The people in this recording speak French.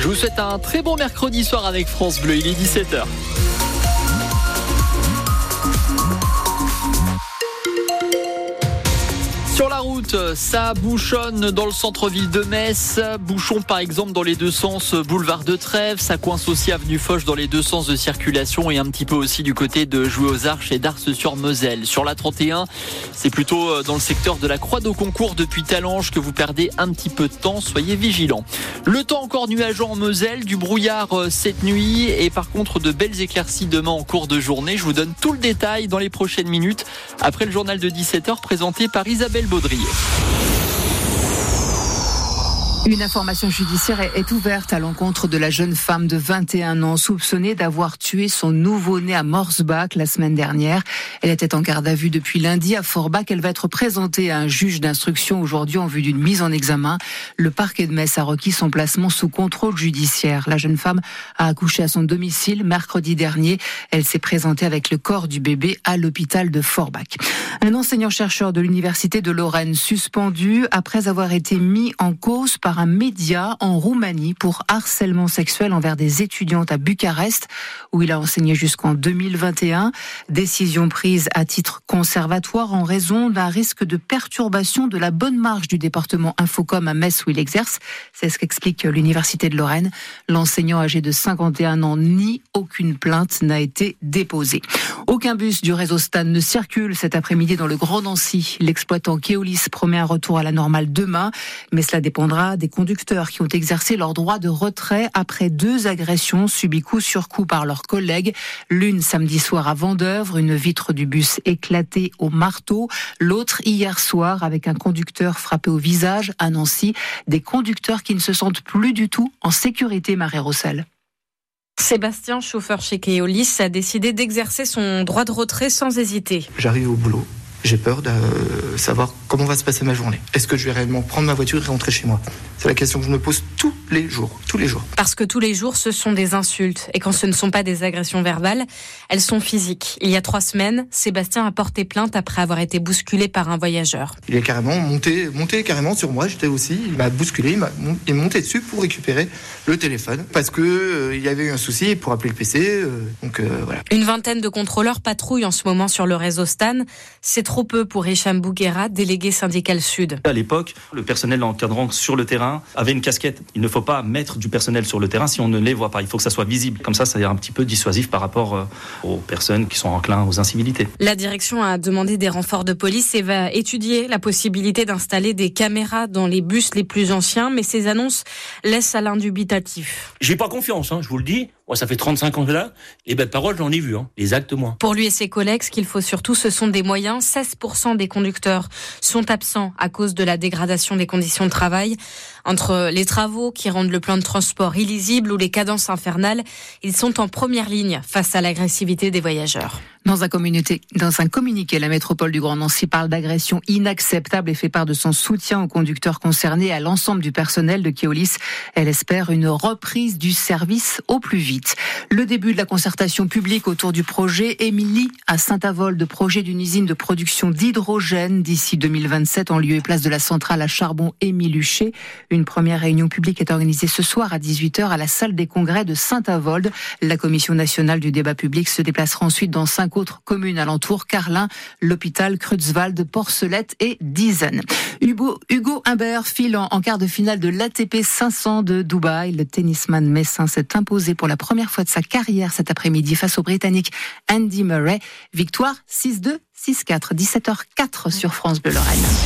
Je vous souhaite un très bon mercredi soir avec France Bleu, il est 17h. Sur la route, ça bouchonne dans le centre-ville de Metz. Bouchon par exemple dans les deux sens boulevard de Trèves. Ça coince aussi avenue Foch dans les deux sens de circulation et un petit peu aussi du côté de Jouer aux Arches et d'Ars-sur-Moselle. Sur la 31, c'est plutôt euh, dans le secteur de la Croix de Concours depuis Talange que vous perdez un petit peu de temps. Soyez vigilants. Le temps encore nuageant en Moselle, du brouillard euh, cette nuit et par contre de belles éclaircies demain en cours de journée. Je vous donne tout le détail dans les prochaines minutes après le journal de 17h présenté par Isabelle Baudrier. Une information judiciaire est ouverte à l'encontre de la jeune femme de 21 ans soupçonnée d'avoir tué son nouveau-né à Morsbach la semaine dernière. Elle était en garde à vue depuis lundi à Forbach. Elle va être présentée à un juge d'instruction aujourd'hui en vue d'une mise en examen. Le parquet de Metz a requis son placement sous contrôle judiciaire. La jeune femme a accouché à son domicile mercredi dernier. Elle s'est présentée avec le corps du bébé à l'hôpital de Forbach. Un enseignant-chercheur de l'université de Lorraine suspendu après avoir été mis en cause par un média en Roumanie pour harcèlement sexuel envers des étudiantes à Bucarest, où il a enseigné jusqu'en 2021. Décision prise à titre conservatoire en raison d'un risque de perturbation de la bonne marche du département Infocom à Metz où il exerce. C'est ce qu'explique l'université de Lorraine. L'enseignant âgé de 51 ans ni aucune plainte n'a été déposée. Aucun bus du réseau Stan ne circule cet après-midi dans le Grand Nancy. L'exploitant Keolis promet un retour à la normale demain, mais cela dépendra des conducteurs qui ont exercé leur droit de retrait après deux agressions subies coup sur coup par leurs collègues. L'une samedi soir à Vendœuvre, une vitre du bus éclatée au marteau. L'autre hier soir avec un conducteur frappé au visage à Nancy. Des conducteurs qui ne se sentent plus du tout en sécurité, Marie Rossel. Sébastien, chauffeur chez Keolis, a décidé d'exercer son droit de retrait sans hésiter. J'arrive au boulot. J'ai peur de savoir comment va se passer ma journée. Est-ce que je vais réellement prendre ma voiture et rentrer chez moi? C'est la question que je me pose tous les jours, tous les jours. Parce que tous les jours, ce sont des insultes. Et quand ce ne sont pas des agressions verbales, elles sont physiques. Il y a trois semaines, Sébastien a porté plainte après avoir été bousculé par un voyageur. Il est carrément monté, monté carrément sur moi. J'étais aussi. Il m'a bousculé, il m'a est monté dessus pour récupérer le téléphone parce que euh, il y avait eu un souci pour appeler le PC. Euh, donc euh, voilà. Une vingtaine de contrôleurs patrouillent en ce moment sur le réseau Stan. C'est trop peu pour Hicham Bouguera, délégué syndical Sud. À l'époque, le personnel encadrant sur le terrain avait une casquette. Il ne faut pas mettre du personnel sur le terrain si on ne les voit pas. Il faut que ça soit visible. Comme ça, ça est un petit peu dissuasif par rapport euh, aux personnes qui sont enclins aux incivilités. La direction a demandé des renforts de police et va étudier la possibilité d'installer des caméras dans les bus les plus anciens, mais ces annonces laissent à l'indubitatif. J'ai pas confiance, hein, je vous le dis. Moi, ça fait 35 ans que là. Les belles paroles, j'en ai vu. Hein. Les actes, moi. Pour lui et ses collègues, ce qu'il faut surtout, ce sont des moyens. 16% des conducteurs sont absents à cause de la dégradation des conditions de travail. Entre les travaux qui rendent le plan de transport illisible ou les cadences infernales, ils sont en première ligne face à l'agressivité des voyageurs. Dans un, communiqué, la métropole du Grand Nancy parle d'agression inacceptable et fait part de son soutien aux conducteurs concernés et à l'ensemble du personnel de Keolis. Elle espère une reprise du service au plus vite. Le début de la concertation publique autour du projet Émilie à Saint-Avold, projet d'une usine de production d'hydrogène d'ici 2027 en lieu et place de la centrale à charbon Émiluché. Une première réunion publique est organisée ce soir à 18h à la salle des congrès de Saint-Avold. La commission nationale du débat public se déplacera ensuite dans cinq autres communes alentours, Carlin, l'hôpital, Creutzwald, Porcelette et Dizen. Hugo, Humbert file en, en quart de finale de l'ATP 500 de Dubaï. Le tennisman messin s'est imposé pour la première fois de sa carrière cet après-midi face au Britannique Andy Murray. Victoire 6-2, 6-4, 17h04 sur France Bleu Lorraine.